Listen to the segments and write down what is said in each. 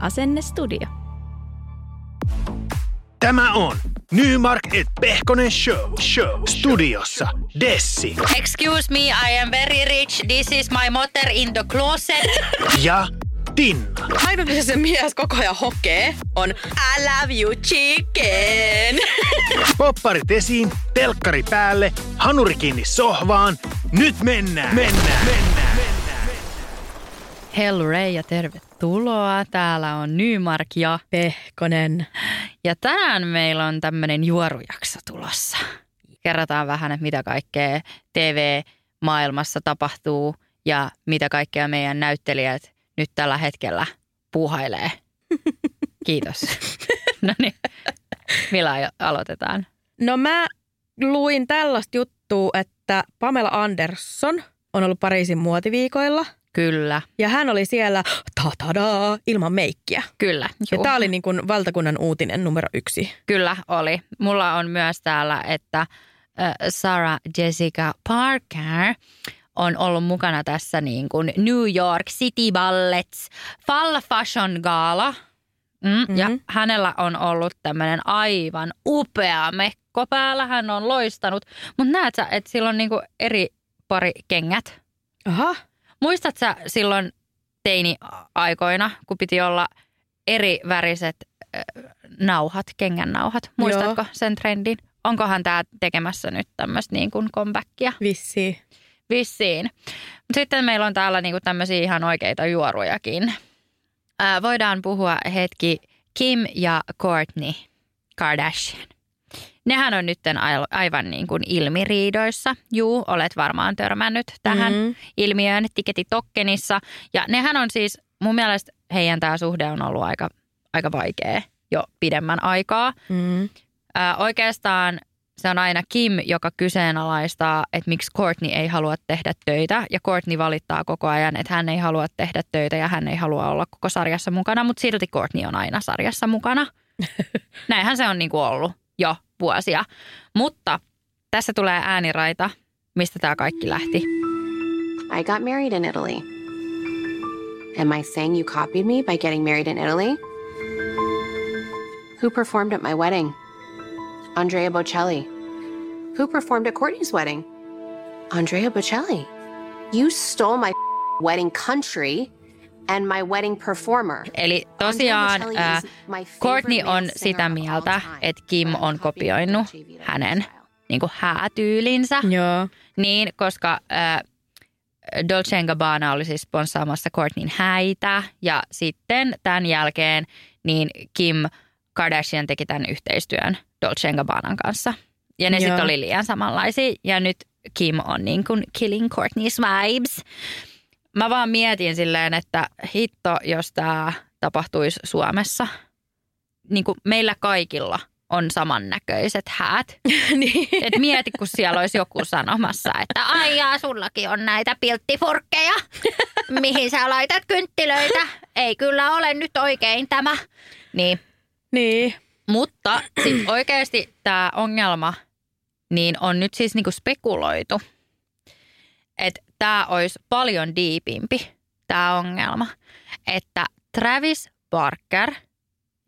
Asennestudio. Tämä on Nymark et Pehkonen Show. Show. Studiossa Dessi Excuse me, I am very rich. This is my mother in the closet. ja Tinna. Ainut, missä se mies koko ajan hokee, on I love you chicken. Popparit esiin, telkkari päälle, hanuri kiinni sohvaan. Nyt mennään. Mennään. mennään. Hellray ja tervetuloa. Täällä on Nymark ja Pehkonen. Ja tänään meillä on tämmöinen juorujakso tulossa. Kerrotaan vähän, että mitä kaikkea TV-maailmassa tapahtuu ja mitä kaikkea meidän näyttelijät nyt tällä hetkellä puuhailee. Kiitos. no niin, millä alo- aloitetaan? No mä luin tällaista juttua, että Pamela Andersson on ollut Pariisin muotiviikoilla. Kyllä, Ja hän oli siellä ta-tada, ilman meikkiä. kyllä. Ja juu. tämä oli niin kuin valtakunnan uutinen numero yksi. Kyllä oli. Mulla on myös täällä, että Sarah Jessica Parker on ollut mukana tässä niin kuin New York City Ballets Fall Fashion Gala. Mm, mm-hmm. Ja hänellä on ollut tämmöinen aivan upea mekko päällä. Hän on loistanut. Mutta näet sä, että sillä on niin kuin eri pari kengät. Aha. Muistat sä silloin teini-aikoina, kun piti olla eri väriset äh, nauhat, kengän nauhat? Muistatko Joo. sen trendin? Onkohan tämä tekemässä nyt tämmöistä niin kuin comebackia? Vissiin. Vissiin. Mut sitten meillä on täällä niin tämmöisiä ihan oikeita juorujakin. Ää, voidaan puhua hetki Kim ja Kourtney Kardashian. Nehän on nyt aivan niin kuin ilmiriidoissa. Juu, olet varmaan törmännyt tähän Mhm. ilmiöön TikTokkenissa. Ja nehän on siis, mun mielestä heidän tämä suhde on ollut aika, aika vaikea jo pidemmän aikaa. Mm. Ää, oikeastaan se on aina Kim, joka kyseenalaistaa, että miksi Courtney ei halua tehdä töitä. Ja Courtney valittaa koko ajan, että hän ei halua tehdä töitä ja hän ei halua olla koko sarjassa mukana. Mutta silti Courtney on aina sarjassa mukana. Näinhän se on niinku ollut jo vuosia. Mutta tässä tulee ääniraita, mistä tämä kaikki lähti. I got married in Italy. Am I saying you copied me by getting married in Italy? Who performed at my wedding? Andrea Bocelli. Who performed at Courtney's wedding? Andrea Bocelli. You stole my wedding country and my wedding performer. Eli tosiaan favorite Courtney on sitä mieltä, että Kim on kopioinut hänen niin kuin häätyylinsä. Joo. Niin, koska äh, Dolce Gabbana oli siis sponssaamassa Courtneyn häitä ja sitten tämän jälkeen niin Kim Kardashian teki tämän yhteistyön Dolce Gabbanan kanssa. Ja ne sitten oli liian samanlaisia ja nyt Kim on niin kuin killing Courtney's vibes. Mä vaan mietin silleen, että hitto, jos tämä tapahtuisi Suomessa. Niin kuin meillä kaikilla on samannäköiset häät. niin. Et mieti, kun siellä olisi joku sanomassa, että ai jaa, sullakin on näitä pilttifurkkeja, mihin sä laitat kynttilöitä. Ei kyllä ole nyt oikein tämä. Niin. Niin. Mutta sit oikeasti tämä ongelma niin on nyt siis niinku spekuloitu, että tämä olisi paljon diipimpi, tämä ongelma. Että Travis Barker,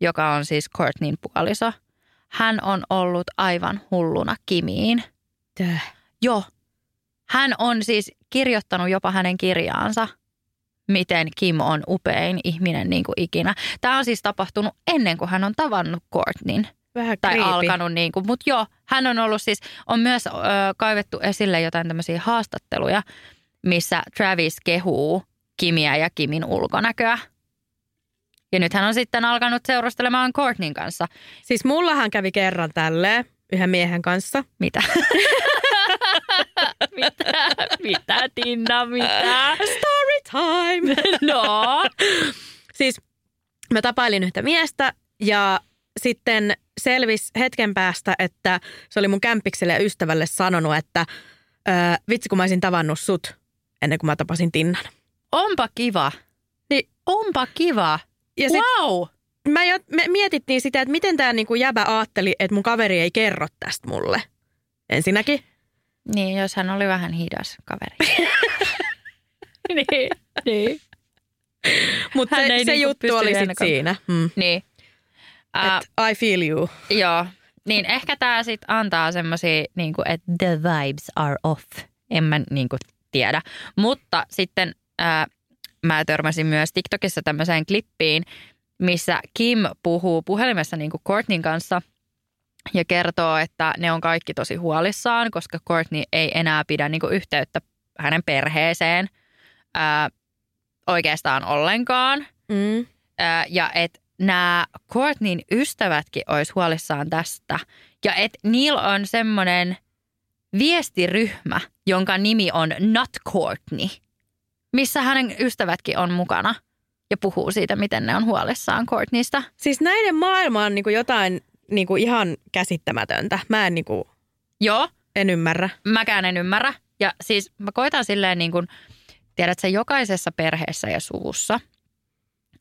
joka on siis Courtneyn puoliso, hän on ollut aivan hulluna Kimiin? Joo. Hän on siis kirjoittanut jopa hänen kirjaansa, miten Kim on upein ihminen niin kuin ikinä. Tämä on siis tapahtunut ennen kuin hän on tavannut Courtneyn. Vähän Tai creepy. alkanut niin kuin, mutta joo, hän on ollut siis, on myös ö, kaivettu esille jotain tämmöisiä haastatteluja, missä Travis kehuu Kimiä ja Kimin ulkonäköä. Ja nyt hän on sitten alkanut seurustelemaan Courtneyn kanssa. Siis mullahan kävi kerran tälleen yhden miehen kanssa. Mitä? mitä? Mitä, Tinna, mitä? Story time! No. Siis mä tapailin yhtä miestä ja sitten selvisi hetken päästä, että se oli mun kämpikselle ja ystävälle sanonut, että vitsi kun mä olisin tavannut sut ennen kuin mä tapasin Tinnan. Onpa kiva. Niin, Onpa kiva. ja sit wow. mä jo, me mietittiin sitä, että miten tämä niinku jäbä ajatteli, että mun kaveri ei kerro tästä mulle. Ensinnäkin. Niin, jos hän oli vähän hidas kaveri. niin, niin. Mutta se, se niinku juttu oli sitten siinä. Mm. Niin. Ää, Et I feel you. Joo. Niin ehkä tämä sitten antaa semmoisia, niinku, että the vibes are off. En mä niinku tiedä. Mutta sitten ää, mä törmäsin myös TikTokissa tämmöiseen klippiin, missä Kim puhuu puhelimessa niinku Courtneyn kanssa ja kertoo, että ne on kaikki tosi huolissaan, koska Courtney ei enää pidä niinku yhteyttä hänen perheeseen ää, oikeastaan ollenkaan. Mm. Ää, ja että nämä Courtneyn ystävätkin olisi huolissaan tästä. Ja että niillä on semmoinen viestiryhmä, jonka nimi on Not Courtney, missä hänen ystävätkin on mukana ja puhuu siitä, miten ne on huolissaan Courtneysta. Siis näiden maailma on niinku jotain niinku ihan käsittämätöntä. Mä en, niinku, Joo, en ymmärrä. mäkään en ymmärrä. Ja siis mä koitan silleen niin kuin, tiedätkö, jokaisessa perheessä ja suvussa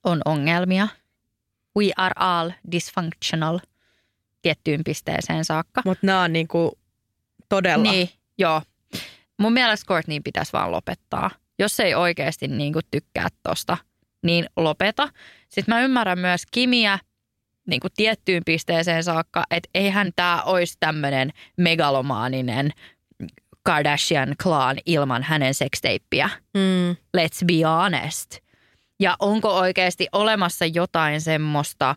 on ongelmia. We are all dysfunctional tiettyyn pisteeseen saakka. Mutta nämä on niinku todella. Niin, joo. Mun mielestä Courtney pitäisi vaan lopettaa. Jos ei oikeasti niin kuin tykkää tosta, niin lopeta. Sitten mä ymmärrän myös Kimiä niin kuin tiettyyn pisteeseen saakka, että eihän tämä olisi tämmöinen megalomaaninen Kardashian clan ilman hänen sexteippiä. Mm. Let's be honest. Ja onko oikeasti olemassa jotain semmoista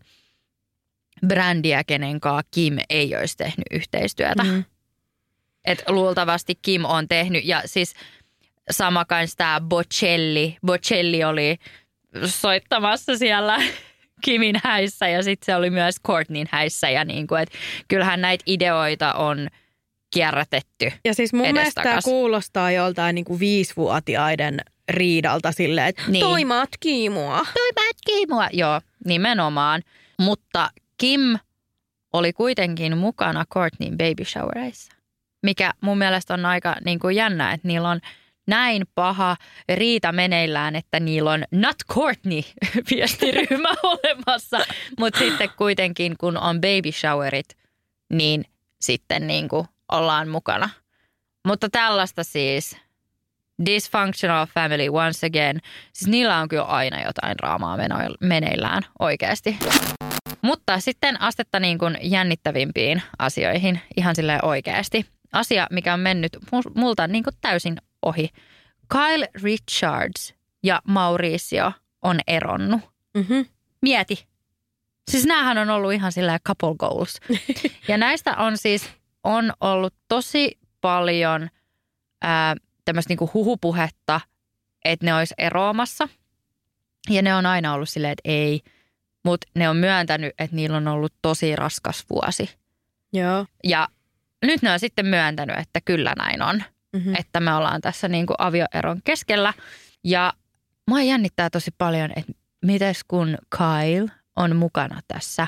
brändiä, kenenkaan Kim ei olisi tehnyt yhteistyötä? Mm. Et luultavasti Kim on tehnyt. Ja siis sama kanssa tämä Bocelli. Bocelli oli soittamassa siellä Kimin häissä ja sitten se oli myös Courtneyn häissä. Ja niin kuin, et kyllähän näitä ideoita on kierrätetty. Ja siis mun mielestä tämä edestakas. kuulostaa joltain niinku viisivuotiaiden riidalta silleen, että Niin. niin. toi matkii mua. Toi pätkii mua. Joo, nimenomaan. Mutta Kim oli kuitenkin mukana Courtneyn baby showereissa. Mikä mun mielestä on aika niin kuin jännä, että niillä on näin paha riita meneillään, että niillä on Not Courtney viestiryhmä olemassa. Mutta sitten kuitenkin, kun on baby showerit, niin sitten niin kuin ollaan mukana. Mutta tällaista siis dysfunctional family once again. Siis niillä on kyllä aina jotain draamaa meneillään oikeasti. Mutta sitten astetta niin kuin jännittävimpiin asioihin ihan silleen oikeasti. Asia, mikä on mennyt mu- multa niin kuin täysin ohi. Kyle Richards ja Mauricio on eronnut. Mm-hmm. Mieti. Siis näähän on ollut ihan silleen couple goals. Ja näistä on siis on ollut tosi paljon ää, tämmöistä niinku huhupuhetta, että ne olisi eroamassa. Ja ne on aina ollut silleen, että ei. Mutta ne on myöntänyt, että niillä on ollut tosi raskas vuosi. Joo. Ja nyt ne on sitten myöntänyt, että kyllä näin on. Mm-hmm. Että me ollaan tässä niinku avioeron keskellä. Ja mua jännittää tosi paljon, että mites kun Kyle on mukana tässä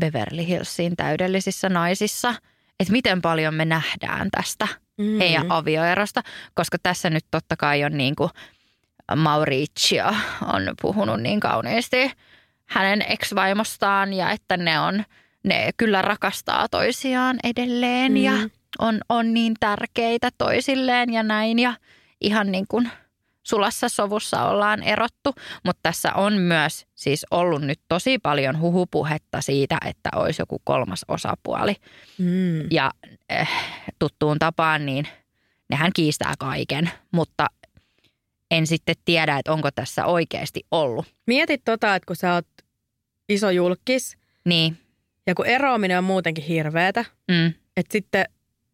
Beverly Hillsin täydellisissä naisissa. Että miten paljon me nähdään tästä Mm. heidän avioerosta. Koska tässä nyt totta kai on niin kuin Mauricio on puhunut niin kauniisti hänen ex-vaimostaan ja että ne on, ne kyllä rakastaa toisiaan edelleen ja Mm. on, on niin tärkeitä toisilleen ja näin ja ihan niin kuin sulassa sovussa ollaan erottu, mutta tässä on myös siis ollut nyt tosi paljon huhupuhetta siitä, että olisi joku kolmas osapuoli. Mm. Ja äh, tuttuun tapaan niin nehän kiistää kaiken, mutta en sitten tiedä, että onko tässä oikeasti ollut. Mietit tota, että kun sä oot iso julkis Niin, ja kun eroaminen on muutenkin hirveetä, mm. että sitten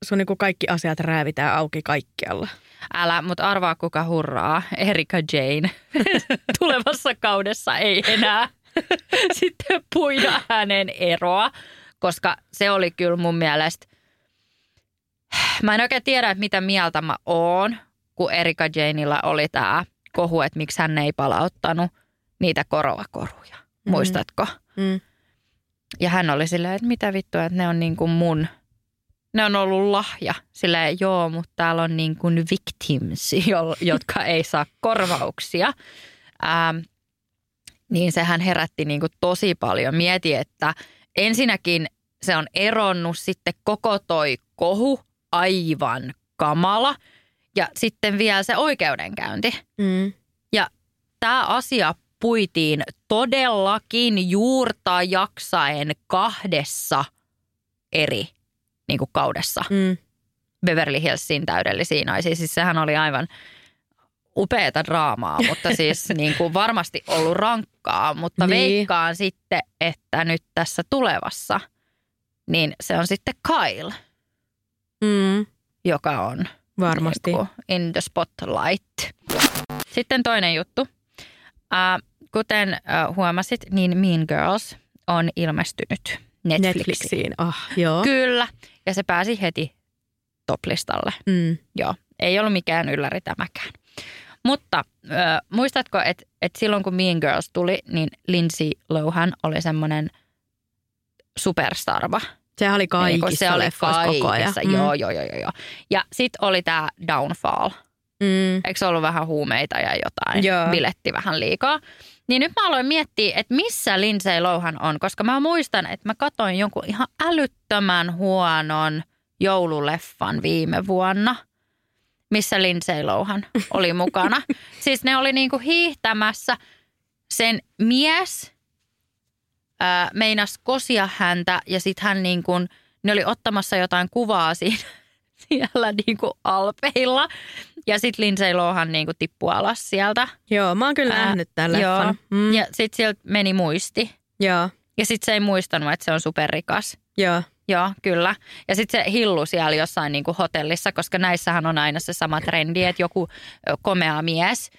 sun niinku kaikki asiat räävitään auki kaikkialla. älä, mutta arvaa kuka hurraa. Erika Jane. Tulevassa kaudessa ei enää sitten puida hänen eroa, koska se oli kyllä mun mielestä, mä en oikein tiedä, että mitä mieltä mä oon, kun Erika Janeilla oli tämä kohu, että miksi hän ei palauttanut niitä korovakoruja. Mhm. Muistatko? Mm. Ja hän oli silleen, että mitä vittua, että ne on niin kuin mun, ne on ollut lahja. Silleen, joo, mutta täällä on niin kuin victims, jo- jotka ei saa korvauksia. Ähm, niin sehän herätti niin kuin tosi paljon. Mieti, että ensinnäkin se on eronnut sitten koko toi kohu aivan kamala. Ja sitten vielä se oikeudenkäynti. Mm. Ja tämä asia puitiin todellakin juurta jaksaen kahdessa eri niin kuin kaudessa. Mm. Beverly Hillsin täydellisiä naisia. Siis sehän oli aivan upeata draamaa, mutta siis niin kuin varmasti ollut rankkaa. Mutta Niin. veikkaan sitten, että nyt tässä tulevassa, niin se on sitten Kyle, Mm. joka on Varmasti. Niinku in the spotlight. Sitten toinen juttu. Äh, kuten äh, huomasit, niin Mean Girls on ilmestynyt Netflixiin. Netflixiin. Ah, joo. Kyllä, ja se pääsi heti toplistalle. Mm. Joo, ei ollut mikään ylläri tämäkään. Mutta äh, muistatko, että et silloin kun Mean Girls tuli, niin Lindsay Lohan oli semmoinen superstarva. Oli Niin kun kaikissa se oli leffoissa koko ajan. kaikissa. Joo, joo, joo, joo, joo. Ja sitten oli tämä Downfall. Mm. Eikö se ollut vähän huumeita ja jotain? Joo. Biletti vähän liikaa. Niin nyt mä aloin miettiä, että missä Lindsay Lohan on, koska mä muistan, että mä katsoin jonkun ihan älyttömän huonon joululeffan viime vuonna, missä Lindsay Lohan oli mukana. siis ne oli niinku hiihtämässä, sen mies ää, meinas kosia häntä ja sitten hän niin kuin, ne oli ottamassa jotain kuvaa siinä, siellä niin kuin alpeilla. Ja sitten Lindsay Lohan niin kuin tippui alas sieltä. Joo, mä oon kyllä Ää, nähnyt tämän Joo. Mm. Ja sitten sieltä meni muisti. Joo, Ja sitten se ei muistanut, että se on superrikas. joo. Joo, kyllä. Ja sitten se hillu siellä jossain niin kuin hotellissa, koska näissähän on aina se sama trendi, että joku komea mies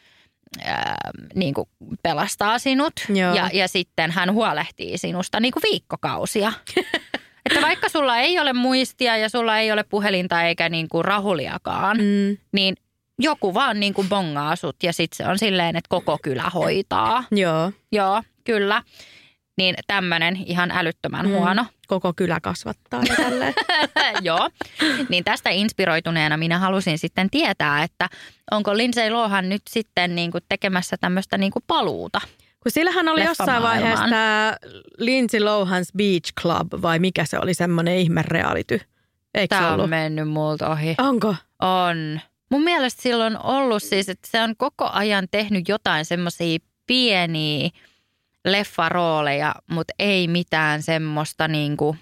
ää, niin kuin pelastaa sinut Joo. ja, ja sitten hän huolehtii sinusta niin kuin viikkokausia. että vaikka sulla ei ole muistia ja sulla ei ole puhelinta eikä niin kuin rahuliakaan, Mm. niin joku vaan niin kuin bongaa sut ja sitten se on silleen, että koko kylä hoitaa. Joo. Joo, kyllä. Niin tämmöinen ihan älyttömän Mm. huono. Koko kylä kasvattaa ja tälleen. Joo, niin tästä inspiroituneena minä halusin sitten tietää, että onko Lindsay Lohan nyt sitten niin kuin tekemässä tämmöistä niin kuin paluuta. Kun sillähän oli jossain vaiheessa tämä Lindsay Lohan's Beach Club, vai mikä se oli, semmoinen ihme reality. Eikö Tämä ollut? on mennyt multa ohi. Onko? On. Mun mielestä silloin on ollut siis, että se on koko ajan tehnyt jotain semmoisia pieniä leffarooleja, mutta ei mitään semmoista niin kuin,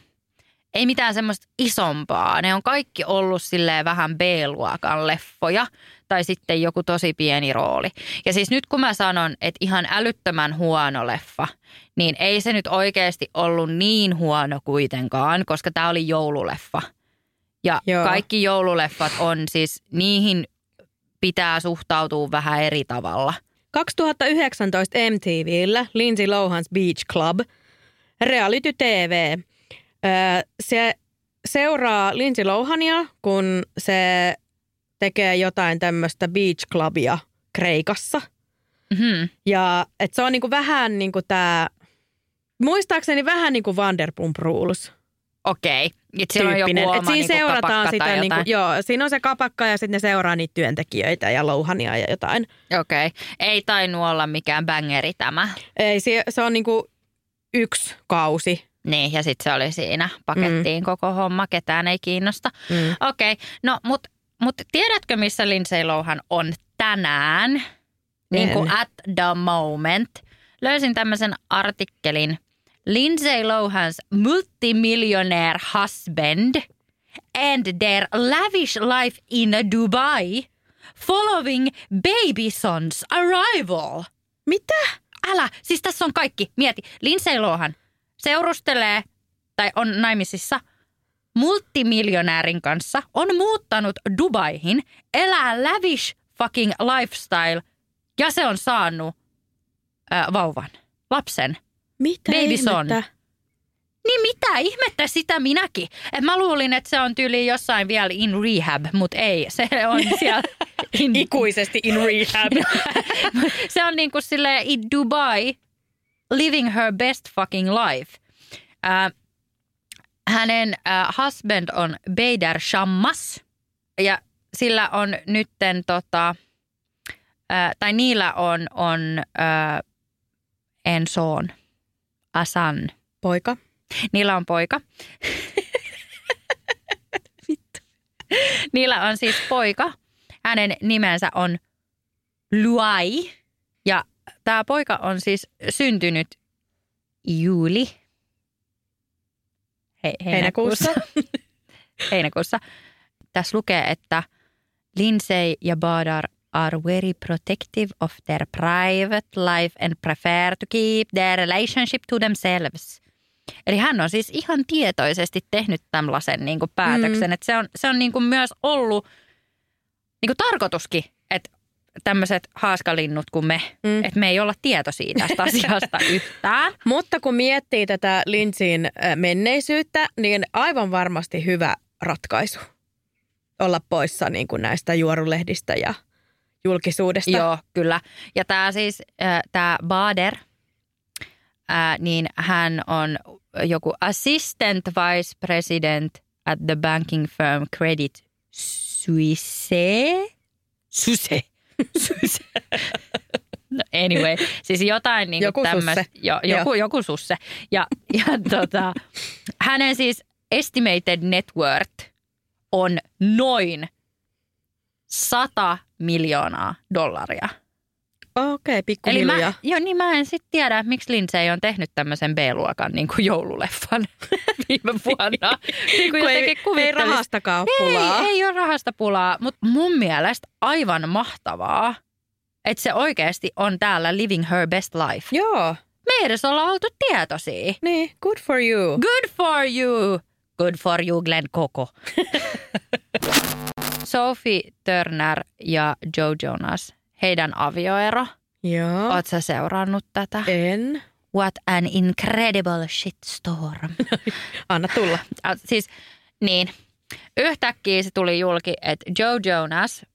ei mitään semmoista isompaa. Ne on kaikki ollut silleen vähän B-luokan leffoja tai sitten joku tosi pieni rooli. Ja siis nyt kun mä sanon, että ihan älyttömän huono leffa, niin ei se nyt oikeasti ollut niin huono kuitenkaan, koska tämä oli joululeffa. Ja Joo. kaikki joululeffat on siis, niihin pitää suhtautua vähän eri tavalla. 2019 MTVllä Lindsay Lohan's Beach Club, reality TV. Öö, Se seuraa Lindsay Lohania, kun se tekee jotain tämmöistä beach clubia Kreikassa. Mm-hmm. Ja et se on niinku vähän niin kuin tämä, muistaakseni vähän niin kuin Vanderpump Rules Okei. Et siellä on joku oma Et siinä niinku seurataan sitä, niinku, joo, siinä on se kapakka ja sitten ne seuraa niitä työntekijöitä ja Lohania ja jotain. Okei. Ei tainnut olla mikään bangeri tämä. Ei, se, se on niinku yksi kausi. Niin, ja sitten se oli siinä. Pakettiin mm. koko homma, ketään ei kiinnosta. Mm. Okei, no mutta mut tiedätkö missä Lindsay Lohan on tänään? niin kuin at the moment. Löysin tämmöisen artikkelin. Lindsay Lohan's multimillionaire husband and their lavish life in Dubai following baby son's arrival. Mitä? Älä, siis tässä on kaikki. Mieti, Lindsay Lohan seurustelee tai on naimisissa multimiljonäärin kanssa, on muuttanut Dubaihin, elää lavish fucking lifestyle ja se on saanut äh, vauvan, lapsen. Mitä Baby son. ihmettä? Niin mitä ihmettä sitä minäkin. Et mä luulin, että se on tyyli jossain vielä in rehab, mutta ei. Se on siellä in Ikuisesti in rehab. se on niin kuin sille in Dubai living her best fucking life. Äh, hänen äh, husband on Beider Shammas ja sillä on nytten tota, äh, tai niillä on, on äh, en son, Asan. Poika. Niillä on poika. Vittu. Niillä on siis poika. Hänen nimensä on Luai. Ja tämä poika on siis syntynyt juuli. He, Heinäkuussa. heinäkuussa. Tässä lukee, että Lindsay ja Badar are very protective of their private life and prefer to keep their relationship to themselves. Eli hän on siis ihan tietoisesti tehnyt tällaisen niin kuin päätöksen, mm. että se on, se on niin kuin myös ollut niin kuin tarkoituskin, että tämmöiset haaskalinnut kuin me, mm. että me ei olla tietoisia tästä asiasta yhtään. Mutta kun miettii tätä Lindsin äh, menneisyyttä, niin aivan varmasti hyvä ratkaisu olla poissa niin kuin näistä juorulehdistä ja julkisuudesta. Joo, kyllä. Ja tämä siis, äh, tämä Bader, äh, niin hän on joku assistant vice president at the banking firm Credit Suisse. Suisse. No anyway, siis jotain niin Joku tämmöistä. susse. Jo, joku, joku susse. Ja, ja tota, hänen siis estimated net worth on noin 100 miljoonaa dollaria. Okei, okay, Eli mä, pikkuhiljaa. joo, niin mä en sitten tiedä, miksi Lindsay on tehnyt tämmöisen B-luokan niin kuin joululeffan viime vuonna. niin kuin ei, ei rahastakaan ole pulaa. Ei, ei ole rahasta pulaa, mutta mun mielestä aivan mahtavaa, että se oikeasti on täällä living her best life. Joo, Me ei edes olla oltu tietoisia. niin, good for you. Good for you. Good for you, Glenn Koko. Sophie Turner ja Joe Jonas, heidän avioero. Joo, Oot sä seurannut tätä? en. What an incredible shitstorm. Anna tulla. Siis niin, yhtäkkiä se tuli julki, että Joe Jonas,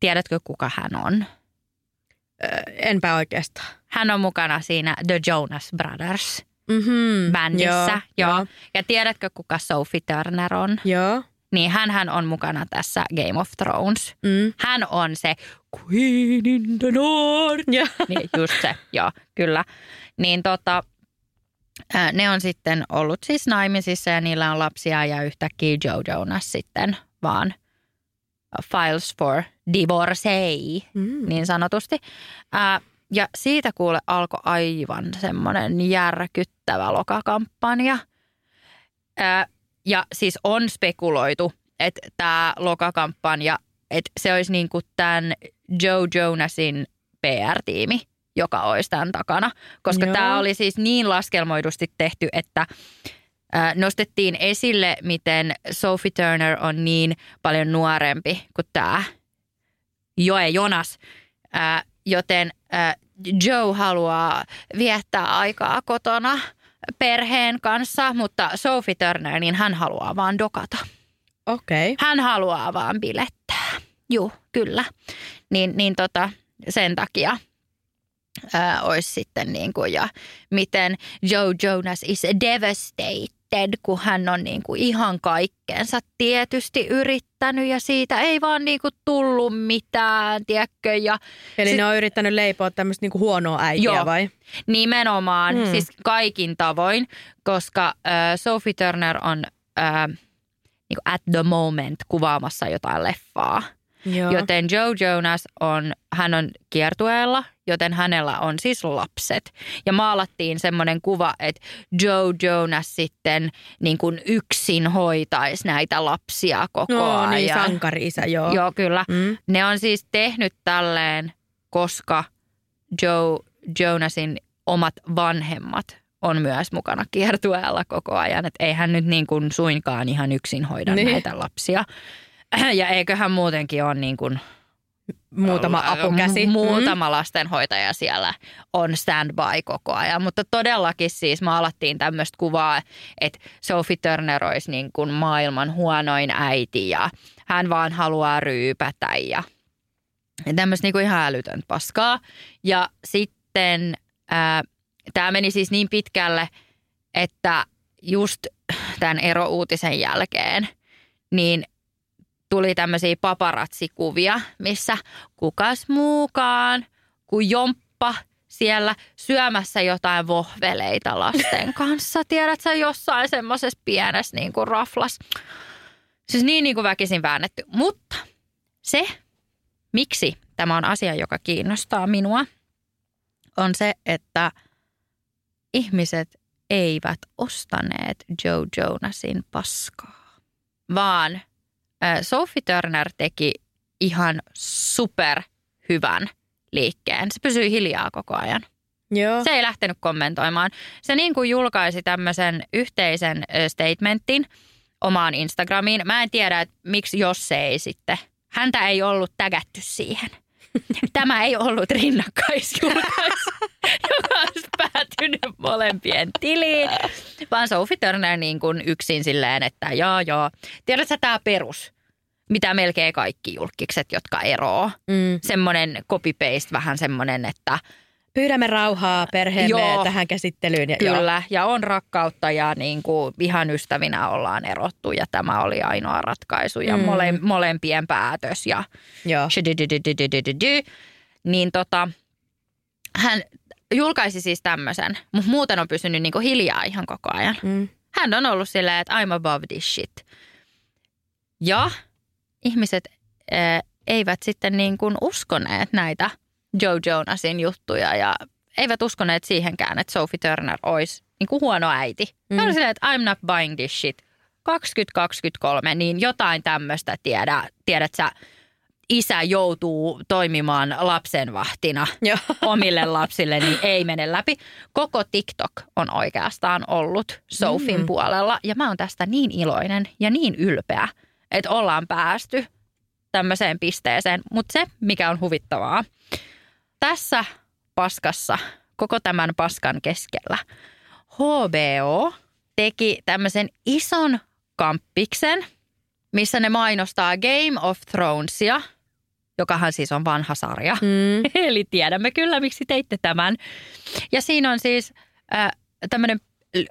tiedätkö kuka hän on? Enpä oikeastaan. Hän on mukana siinä The Jonas Brothers Mm-hmm. bändissä. Joo, Joo. Ja tiedätkö kuka Sophie Turner on? Joo. Niin hän on mukana tässä Game of Thrones. Mm. Hän on se Queen in the North. Joo. Niin just se, joo, kyllä. Niin tota, ne on sitten ollut siis naimisissa ja niillä on lapsia ja yhtäkkiä Joe Jonas sitten vaan files for divorce, Mm. niin sanotusti. Ää, ja siitä kuule alkoi aivan semmoinen järkyttävä lokakampanja. Ää, ja siis on spekuloitu, että tämä lokakampanja, että se olisi niin kuin tämän Joe Jonasin PR-tiimi, joka olisi tämän takana. Koska Joo. tämä oli siis niin laskelmoidusti tehty, että nostettiin esille, miten Sophie Turner on niin paljon nuorempi kuin tämä Joe Jonas. Joten Joe haluaa viettää aikaa kotona perheen kanssa, mutta Sophie Turner, niin hän haluaa vaan dokata. Okei. Okay. Hän haluaa vaan bilettää. Juu, kyllä. Niin, niin tota, sen takia ää, olisi sitten niin kuin, ja miten Joe Jonas is devastated, kun hän on niin kuin ihan kaikkeensa tietysti yrittänyt ja siitä ei vaan niin kuin tullut mitään, tiedätkö, ja Eli Sit- ne on yrittänyt leipoa tämmöistä niinku huonoa äitiä Joo. vai? Nimenomaan, Hmm. mm. siis kaikin tavoin, koska äh, Sophie Turner on äh, niin at the moment kuvaamassa jotain leffaa. Joo. Joten Joe Jonas on, hän on kiertueella, joten hänellä on siis lapset. Ja maalattiin semmoinen kuva, että Joe Jonas sitten niin kuin yksin hoitaisi näitä lapsia koko No ajan. niin, sankari-isä, joo. Joo, kyllä. Mm. Ne on siis tehnyt tälleen, koska Joe Jonasin omat vanhemmat on myös mukana kiertueella koko ajan. Että ei hän nyt niin kuin suinkaan ihan yksin hoida Niin. niin. näitä lapsia. Ja eiköhän muutenkin ole niin kuin Muutama apukäsi. mu- Muutama lastenhoitaja siellä on standby koko ajan. Mutta todellakin siis maalattiin tämmöistä kuvaa, että Sophie Turner olisi niin kuin maailman huonoin äiti ja hän vaan haluaa ryypätä ja tämmöistä niinku ihan älytöntä paskaa. Ja sitten tämä meni siis niin pitkälle, että just tämän erouutisen jälkeen, niin tuli tämmöisiä paparatsikuvia, missä kukas muukaan kuin Jomppa siellä syömässä jotain vohveleita lasten kanssa. Tiedät sä jossain semmoisessa pienessä niin kuin raflas. Siis niin, niin kuin väkisin väännetty. Mutta se, miksi tämä on asia, joka kiinnostaa minua, on se, että ihmiset eivät ostaneet Joe Jonasin paskaa, vaan Sophie Turner teki ihan super hyvän liikkeen. Se pysyi hiljaa koko ajan. Joo. Se ei lähtenyt kommentoimaan. Se niin kuin julkaisi tämmöisen yhteisen statementin omaan Instagramiin. Mä en tiedä, että miksi jos se ei sitten. Häntä ei ollut tägätty siihen. Tämä ei ollut rinnakkaisjulkaisu, joka olisi päätynyt molempien tiliin, vaan Sophie Turner niin kuin yksin silleen, että joo joo. Tiedätkö tämä perus, mitä melkein kaikki julkikset, jotka eroo. Mm. Semmoinen copy-paste, vähän semmoinen, että Pyydämme rauhaa perheemme Joo, tähän käsittelyyn. Ja, kyllä, jo. ja on rakkautta ja niin kuin ihan ystävinä ollaan erottu ja tämä oli ainoa ratkaisu ja mm. mole, molempien päätös ja Joo. Niin tota, hän julkaisi siis tämmöisen, mutta muuten on pysynyt niin kuin hiljaa ihan koko ajan. Mm. Hän on ollut silleen, että I'm above this shit. Ja ihmiset äh, eivät sitten niin kuin uskoneet näitä – Joe Jonasin juttuja ja eivät uskoneet siihenkään, että Sophie Turner olisi niin kuin huono äiti. Mm. Hän oli silleen, että I'm not buying this shit. 2023, niin jotain tämmöistä tiedä, tiedät sä, isä joutuu toimimaan lapsenvahtina Joo. omille lapsille, niin ei mene läpi. Koko TikTok on oikeastaan ollut Sofin mm. puolella ja mä oon tästä niin iloinen ja niin ylpeä, että ollaan päästy tämmöiseen pisteeseen. Mutta se, mikä on huvittavaa, tässä paskassa, koko tämän paskan keskellä, HBO teki tämmöisen ison kamppiksen, missä ne mainostaa Game of Thronesia, jokahan siis on vanha sarja. Mm. Eli tiedämme kyllä, miksi teitte tämän. Ja siinä on siis äh, tämmöinen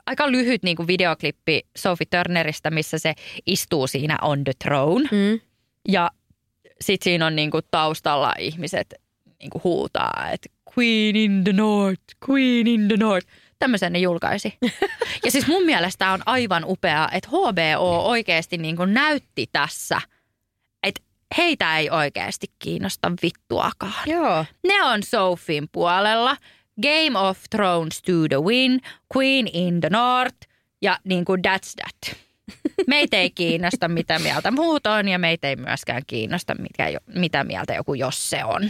aika lyhyt niin kuin videoklippi Sophie Turnerista, missä se istuu siinä on the throne. Mm. Ja sitten siinä on niin kuin taustalla ihmiset niin kuin huutaa, että Queen in the North, Queen in the North. Tämmöisen ne julkaisi. ja siis mun mielestä on aivan upeaa, että HBO oikeasti niin kuin näytti tässä, että heitä ei oikeasti kiinnosta vittuakaan. Joo. Ne on Sophien puolella. Game of Thrones to the win, Queen in the North ja niin kuin that's that. Meitä ei kiinnosta, mitä mieltä muut on ja meitä ei myöskään kiinnosta, mikä, jo- mitä mieltä joku jos se on.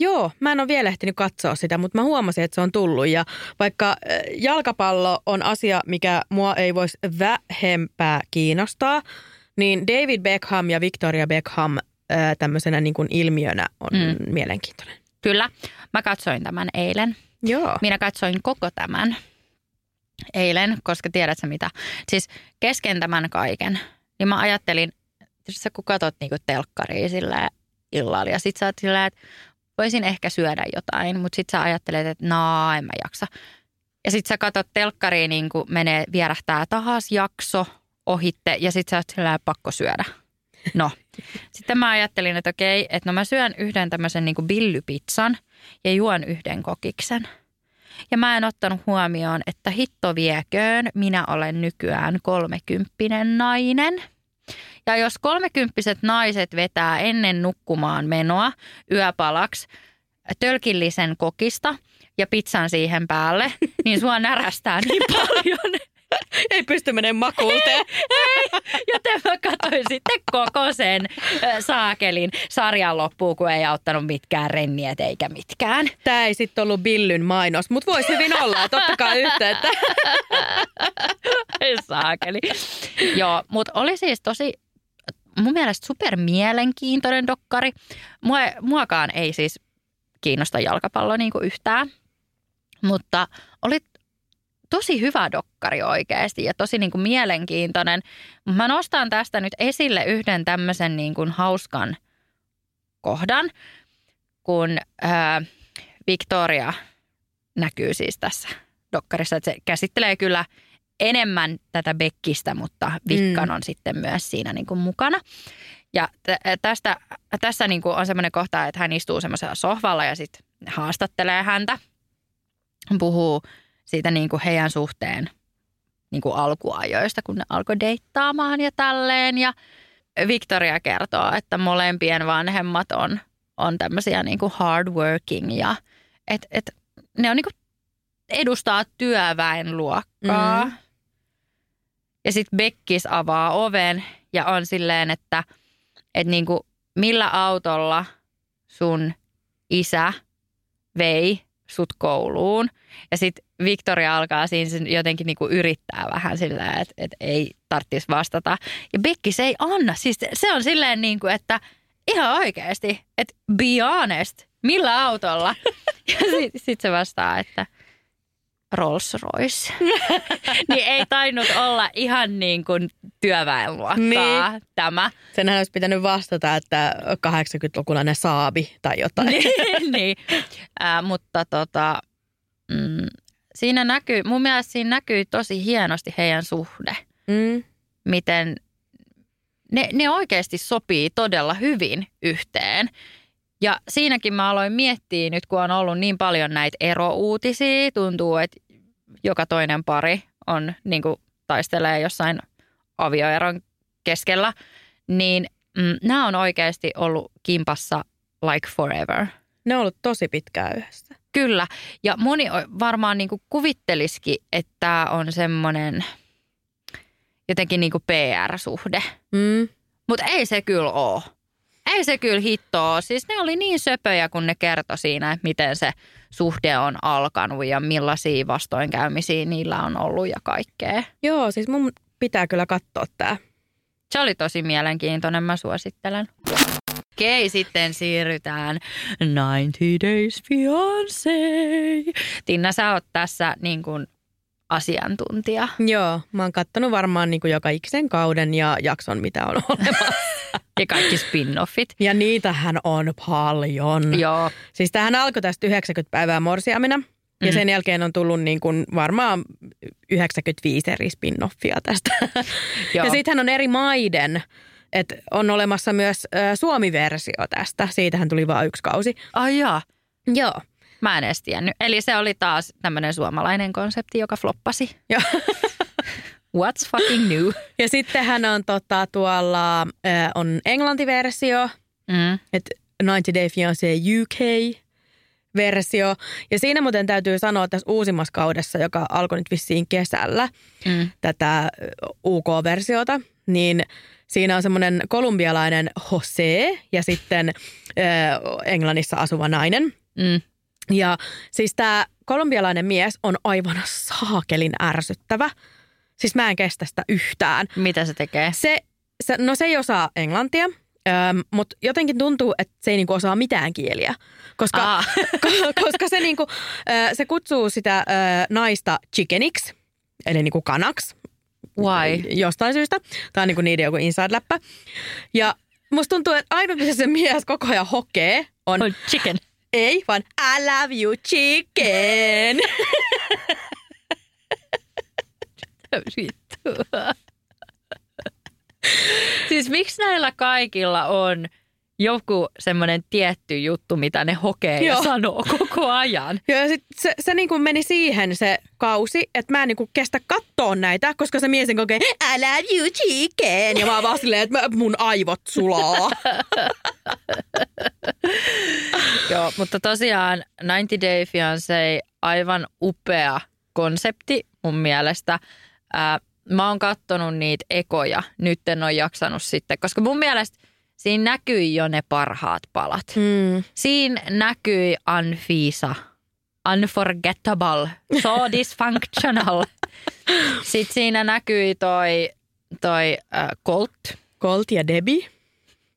Joo, mä en ole vielä ehtinyt katsoa sitä, mutta mä huomasin, että se on tullut. Ja vaikka äh, jalkapallo on asia, mikä mua ei voisi vähempää kiinnostaa, niin David Beckham ja Victoria Beckham äh, tämmöisenä niin kuin ilmiönä on mm. mielenkiintoinen. Kyllä. Mä katsoin tämän eilen. Joo. Minä katsoin koko tämän eilen, koska tiedätkö mitä? Siis kesken tämän kaiken, niin mä ajattelin, tietysti sä kun katsot niinku telkkaria sillä illalla ja sit sä oot silleen, että voisin ehkä syödä jotain, mutta sit sä ajattelet, että no en mä jaksa. Ja sit sä katsot telkkariin, niin kuin menee, vierähtää taas jakso ohitte ja sit sä oot silleen pakko syödä. No, sitten mä ajattelin, että okei, että no mä syön yhden tämmöisen niin billypizzan ja juon yhden kokiksen. Ja mä en ottanut huomioon, että hitto vieköön, minä olen nykyään kolmekymppinen nainen. Ja jos kolmekymppiset naiset vetää ennen nukkumaan menoa yöpalaksi tölkillisen kokista ja pizzan siihen päälle, niin sua närästää niin paljon. Ei pysty menemään makuuteen. Ei, joten mä katsoin sitten koko sen saakelin sarjan loppuun, kun ei auttanut mitkään renniet eikä mitkään. Tämä ei sitten ollut Billyn mainos, mutta voisi hyvin olla, että ottakaa yhteyttä. Ei saakeli. Joo, mutta oli siis tosi mun mielestä super mielenkiintoinen dokkari. Mua, muakaan ei siis kiinnosta jalkapallo niin kuin yhtään, mutta oli tosi hyvä dokkari oikeasti ja tosi niin kuin mielenkiintoinen. Mä nostan tästä nyt esille yhden tämmöisen niin kuin hauskan kohdan, kun ää, Victoria näkyy siis tässä dokkarissa. Että se käsittelee kyllä enemmän tätä Bekkistä, mutta Vikkan mm. on sitten myös siinä niin kuin mukana. Ja t- tästä, tässä niin kuin on semmoinen kohta, että hän istuu semmoisella sohvalla ja sitten haastattelee häntä. Puhuu siitä niin kuin heidän suhteen niin kuin alkuajoista, kun ne alkoi deittaamaan ja tälleen. Ja Victoria kertoo, että molempien vanhemmat on, on tämmöisiä niin kuin hardworking ja et, et, ne on niin kuin edustaa työväenluokkaa. Mm. Ja sitten Bekkis avaa oven ja on silleen, että, että niin kuin, millä autolla sun isä vei sut kouluun. Ja sitten Victoria alkaa siinä jotenkin niinku yrittää vähän sillä, että, että ei tarvitsisi vastata. Ja Becky ei anna. Siis se on silleen niin kuin, että ihan oikeasti, että be honest, millä autolla? Ja sitten sit se vastaa, että Rolls Royce. niin ei tainnut olla ihan niin kuin työväenluokkaa niin. tämä. Senhän olisi pitänyt vastata, että 80-lukulainen saabi tai jotain. niin, niin. Äh, mutta tota, mm, siinä näkyy, mun mielestä siinä näkyy tosi hienosti heidän suhde. Mm. Miten ne, ne oikeasti sopii todella hyvin yhteen. Ja siinäkin mä aloin miettiä nyt, kun on ollut niin paljon näitä erouutisia. Tuntuu, että joka toinen pari on niin kuin taistelee jossain avioeron keskellä. Niin mm, nämä on oikeasti ollut kimpassa like forever. Ne on ollut tosi pitkään yhdessä. Kyllä. Ja moni varmaan niin kuin kuvittelisikin, että tämä on semmoinen jotenkin niin kuin PR-suhde. Mm. Mutta ei se kyllä ole. Ei se kyllä hittoa. Siis ne oli niin söpöjä, kun ne kertoi siinä, että miten se suhde on alkanut ja millaisia vastoinkäymisiä niillä on ollut ja kaikkea. Joo, siis mun pitää kyllä katsoa tämä. Se oli tosi mielenkiintoinen, mä suosittelen. Okei, sitten siirrytään 90 Days Fiancé. Tinna, sä oot tässä niin kuin asiantuntija. Joo, mä oon kattonut varmaan niin kuin joka ikisen kauden ja jakson, mitä on olemassa. Ja kaikki spin-offit. Ja niitähän on paljon. Joo. Siis tähän alkoi tästä 90 päivää morsiamina. Ja Mhm. sen jälkeen on tullut niin kuin varmaan 95 eri spin-offia tästä. Joo. Ja sittenhän on eri maiden, että on olemassa myös ö, Suomi-versio tästä. Siitähän tuli vain yksi kausi. Ai jaa. Joo. Mä en edes tiennyt. Eli se oli taas tämmöinen suomalainen konsepti, joka floppasi. Joo. What's fucking new? Ja sittenhän on tota, tuolla ö, on englantiversio, Mm. että 90 Day Fiancé UK-versio. Ja siinä muuten täytyy sanoa tässä uusimmassa kaudessa, joka alkoi nyt vissiin kesällä, Mm. tätä ö, UK-versiota, niin siinä on semmoinen kolumbialainen Jose ja sitten ö, Englannissa asuva nainen. Mm. Ja siis tämä kolumbialainen mies on aivan saakelin ärsyttävä. Siis mä en kestä sitä yhtään. Mitä se tekee? Se, se, no se ei osaa englantia, mutta jotenkin tuntuu, että se ei niinku osaa mitään kieliä. Koska, ko- koska se, niinku, ö, se kutsuu sitä ö, naista chickeniksi, eli niinku kanaksi. Why? Jostain syystä. Tämä on niinku niiden joku inside-läppä. Ja musta tuntuu, että ainut mitä se mies koko ajan hokee on... On chicken. Ei, vaan I love you chicken. Vittu. siis miksi näillä kaikilla on joku semmoinen tietty juttu, mitä ne hokee ja Joo. sanoo koko ajan? Ja sit se, se niinku meni siihen se kausi, että mä en niinku kestä katsoa näitä, koska se mies kokee I love you chicken. Ja mä oon vaan silleen, että mun aivot sulaa. Joo, mutta tosiaan 90 Day Fiancé, aivan upea konsepti mun mielestä. Ää, mä oon kattonut niitä ekoja, nyt en ole jaksanut sitten, koska mun mielestä siinä näkyi jo ne parhaat palat. Mm. Siinä näkyi Anfisa, unforgettable, so dysfunctional. Sitten siinä näkyi toi, toi äh, Colt, Colt ja Debbie.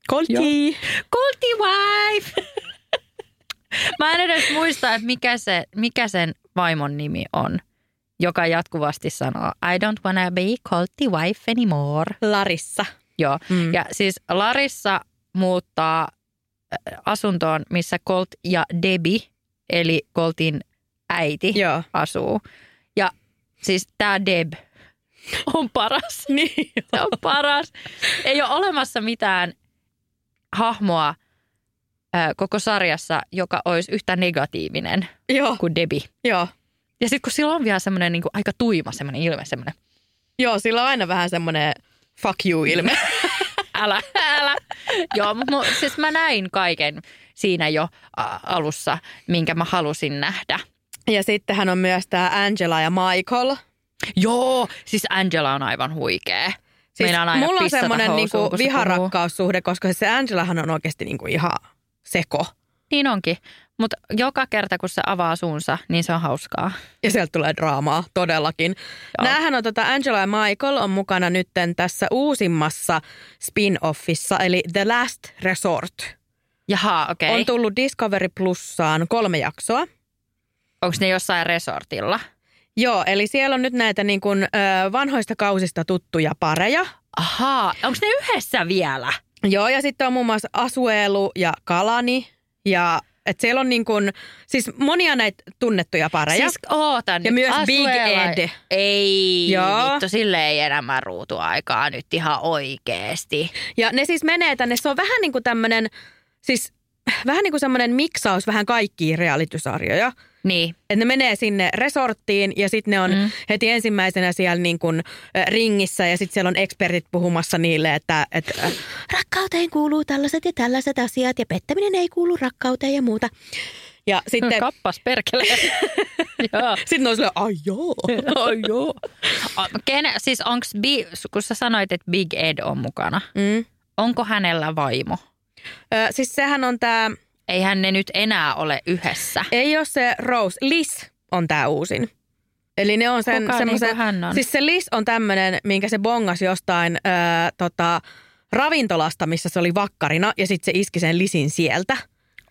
Colti. Colty wife. Mä en edes muista, että mikä, se, mikä sen vaimon nimi on, joka jatkuvasti sanoo, I don't wanna be Colty wife anymore. Larissa. Joo, Mm. ja siis Larissa muuttaa äh, asuntoon, missä Colt ja Debbie, eli Coltin äiti, Joo. asuu. Ja siis tämä Deb on paras. Niin. On paras. Ei ole olemassa mitään hahmoa ää, koko sarjassa, joka olisi yhtä negatiivinen Joo. kuin Debbie. Joo. Ja sitten kun sillä on vielä semmoinen niin aika tuima semmoinen ilme, semmoinen Joo, sillä on aina vähän semmoinen fuck you ilme. älä, älä. Joo, mutta mu- siis mä näin kaiken siinä jo alussa, minkä mä halusin nähdä. ja sittenhän on myös tämä Angela ja Michael. Joo, siis Angela on aivan huikea. Siis Meinaan aina mulla on semmoinen niinku viharakkaussuhde, koska se Angelahan on oikeasti niinku ihan seko. Niin onkin. Mutta joka kerta, kun se avaa suunsa, niin se on hauskaa. Ja sieltä tulee draamaa, todellakin. Joo. Näähän on tota Angela ja Michael on mukana nytten tässä uusimmassa spin-offissa, eli The Last Resort. Jaha, okei. On tullut Discovery Plussaan kolme jaksoa. Onko ne jossain resortilla? Joo, eli siellä on nyt näitä niin kuin, ö, vanhoista kausista tuttuja pareja. Ahaa, onko ne yhdessä vielä? Joo, ja sitten on muun muassa Asuelu ja Kalani. Ja et siellä on niin kuin, siis monia näitä tunnettuja pareja. Siis ootan Ja nyt. myös Big Ed. Ei, Joo. vittu, sille ei enää ruutuaikaa nyt ihan oikeesti. Ja ne siis menee tänne, se on vähän niin kuin tämmöinen, siis vähän niin kuin semmoinen miksaus vähän kaikkia realitysarjoja. Niin. Että ne menee sinne resorttiin ja sitten ne on mm. heti ensimmäisenä siellä niin kuin, ringissä ja sitten siellä on ekspertit puhumassa niille, että, että rakkauteen kuuluu tällaiset ja tällaiset asiat ja pettäminen ei kuulu rakkauteen ja muuta. Ja sitten, Kappas perkele. sitten on silleen, ai joo. Ai joo. Ken, siis onks, kun sä sanoit, että Big Ed on mukana, Mm. onko hänellä vaimo? Ö, siis sehän on tämä, Eihän ne nyt enää ole yhdessä. ei ole se Rose, Liz on tämä uusin. Eli ne on sen Kuka semmoisen, niinku hän on? siis se Liz on tämmöinen, minkä se bongas jostain ö, tota, ravintolasta, missä se oli vakkarina ja sitten se iski sen lisin sieltä.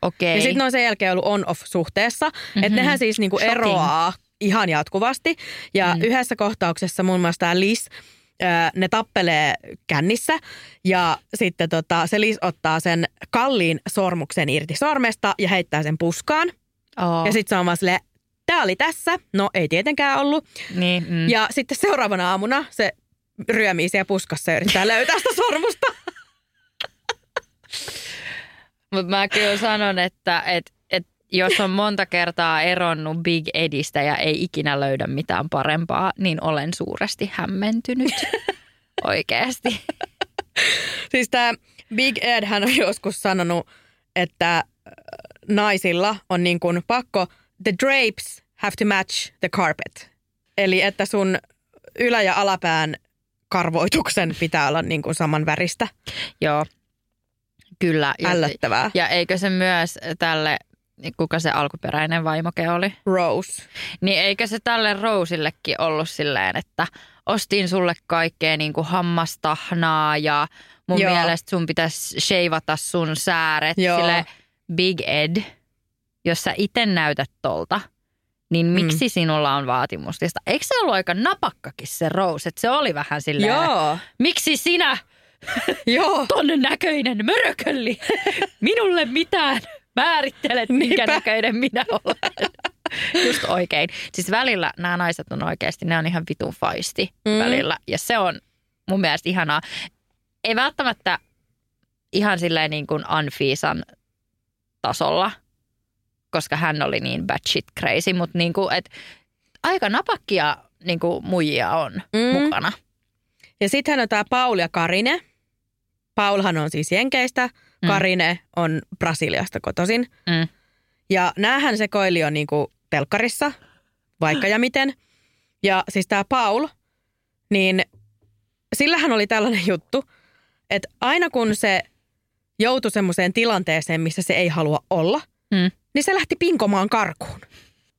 Okei. Ja sitten ne on sen jälkeen ollut on-off-suhteessa. Mm-hmm. Että nehän siis niinku Shocking. eroaa ihan jatkuvasti. Ja mm. yhdessä kohtauksessa muun muassa tämä Liz, ne tappelee kännissä ja sitten tota, se Liz ottaa sen kalliin sormuksen irti sormesta ja heittää sen puskaan. Oh. Ja sitten se on vaan silleen, tämä oli tässä. No ei tietenkään ollut. Niin, mm. Ja sitten seuraavana aamuna se ryömii siellä puskassa ja yrittää löytää sitä sormusta. Mutta mä kyllä sanon, että et, jos on monta kertaa eronnut Big Edistä ja ei ikinä löydä mitään parempaa, niin olen suuresti hämmentynyt. Oikeasti. Siis tämä Big Ed hän on joskus sanonut, että äh, naisilla on niin kuin pakko, the drapes have to match the carpet. Eli että sun ylä- ja alapään karvoituksen pitää olla niin kuin saman väristä. Joo, kyllä. Ja, Ällöttävää. ja eikö se myös tälle, kuka se alkuperäinen vaimoke oli? Rose. Niin eikö se tälle Rosillekin ollut silleen, että ostin sulle kaikkea niin kuin hammastahnaa ja mun Joo. mielestä sun pitäisi sheivata sun sääret. Joo. Sille Big Ed, jos sä itse näytät tolta, niin miksi sinulla on vaatimuslista? Eikö se ollut aika napakkakin se Rose? Että se oli vähän silleen, Joo. miksi sinä Joo. ton näköinen mörkölli minulle mitään määrittelet, minkä Niinpä. näköinen minä olen. Just oikein. Siis välillä nämä naiset on oikeasti, ne on ihan vitun faisti Mm. välillä. Ja se on mun mielestä ihanaa. Ei välttämättä ihan silleen niin kuin Anfiisan tasolla, koska hän oli niin bad shit crazy, mutta niin kuin, et aika napakkia niin kuin muijia on Mm. mukana. Ja sitten on tämä Paul ja Karine. Paulhan on siis Jenkeistä, Mm. Karine on Brasiliasta kotoisin. Mm. Ja näähän sekoili jo niinku telkkarissa, vaikka ja miten. Ja siis tämä Paul, niin sillähän oli tällainen juttu, että aina kun se joutui semmoiseen tilanteeseen, missä se ei halua olla, Mm. niin se lähti pinkomaan karkuun.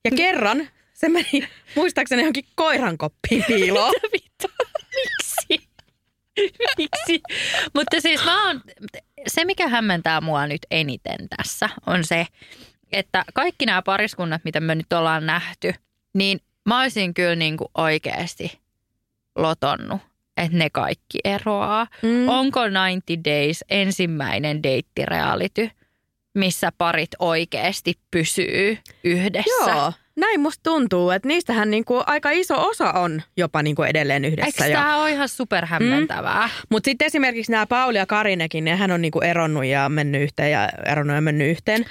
Ja kerran se meni muistaakseni johonkin koiran koppiin piiloon. Miksi? Miksi? Mutta siis mä oon, se mikä hämmentää mua nyt eniten tässä on se, että kaikki nämä pariskunnat, mitä me nyt ollaan nähty, niin mä olisin kyllä niin kuin oikeasti lotonnut, että ne kaikki eroaa. Mm. Onko 90 Days ensimmäinen deittireality, missä parit oikeasti pysyy yhdessä? Joo, näin musta tuntuu, että niistähän niinku aika iso osa on jopa niinku edelleen yhdessä. Eikö tämä ole ihan superhämmentävää? Mutta sitten esimerkiksi nämä Pauli ja Karinekin, nehän on niinku eronnut ja mennyt yhteen ja eronnut ja mennyt yhteen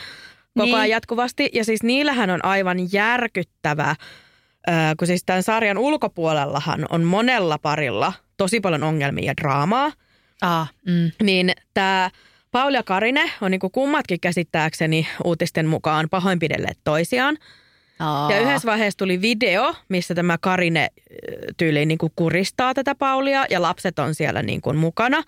koko Niin. ajan jatkuvasti. Ja siis niillähän on aivan järkyttävä, kun siis tämän sarjan ulkopuolellahan on monella parilla tosi paljon ongelmia ja draamaa. Ah, mm. Niin tämä Pauli ja Karine on niinku kummatkin käsittääkseni uutisten mukaan pahoinpidelleet toisiaan. Aa. Ja yhdessä vaiheessa tuli video, missä tämä Karine ö, tyyliin niin kuin kuristaa tätä Paulia ja lapset on siellä niin kuin mukana.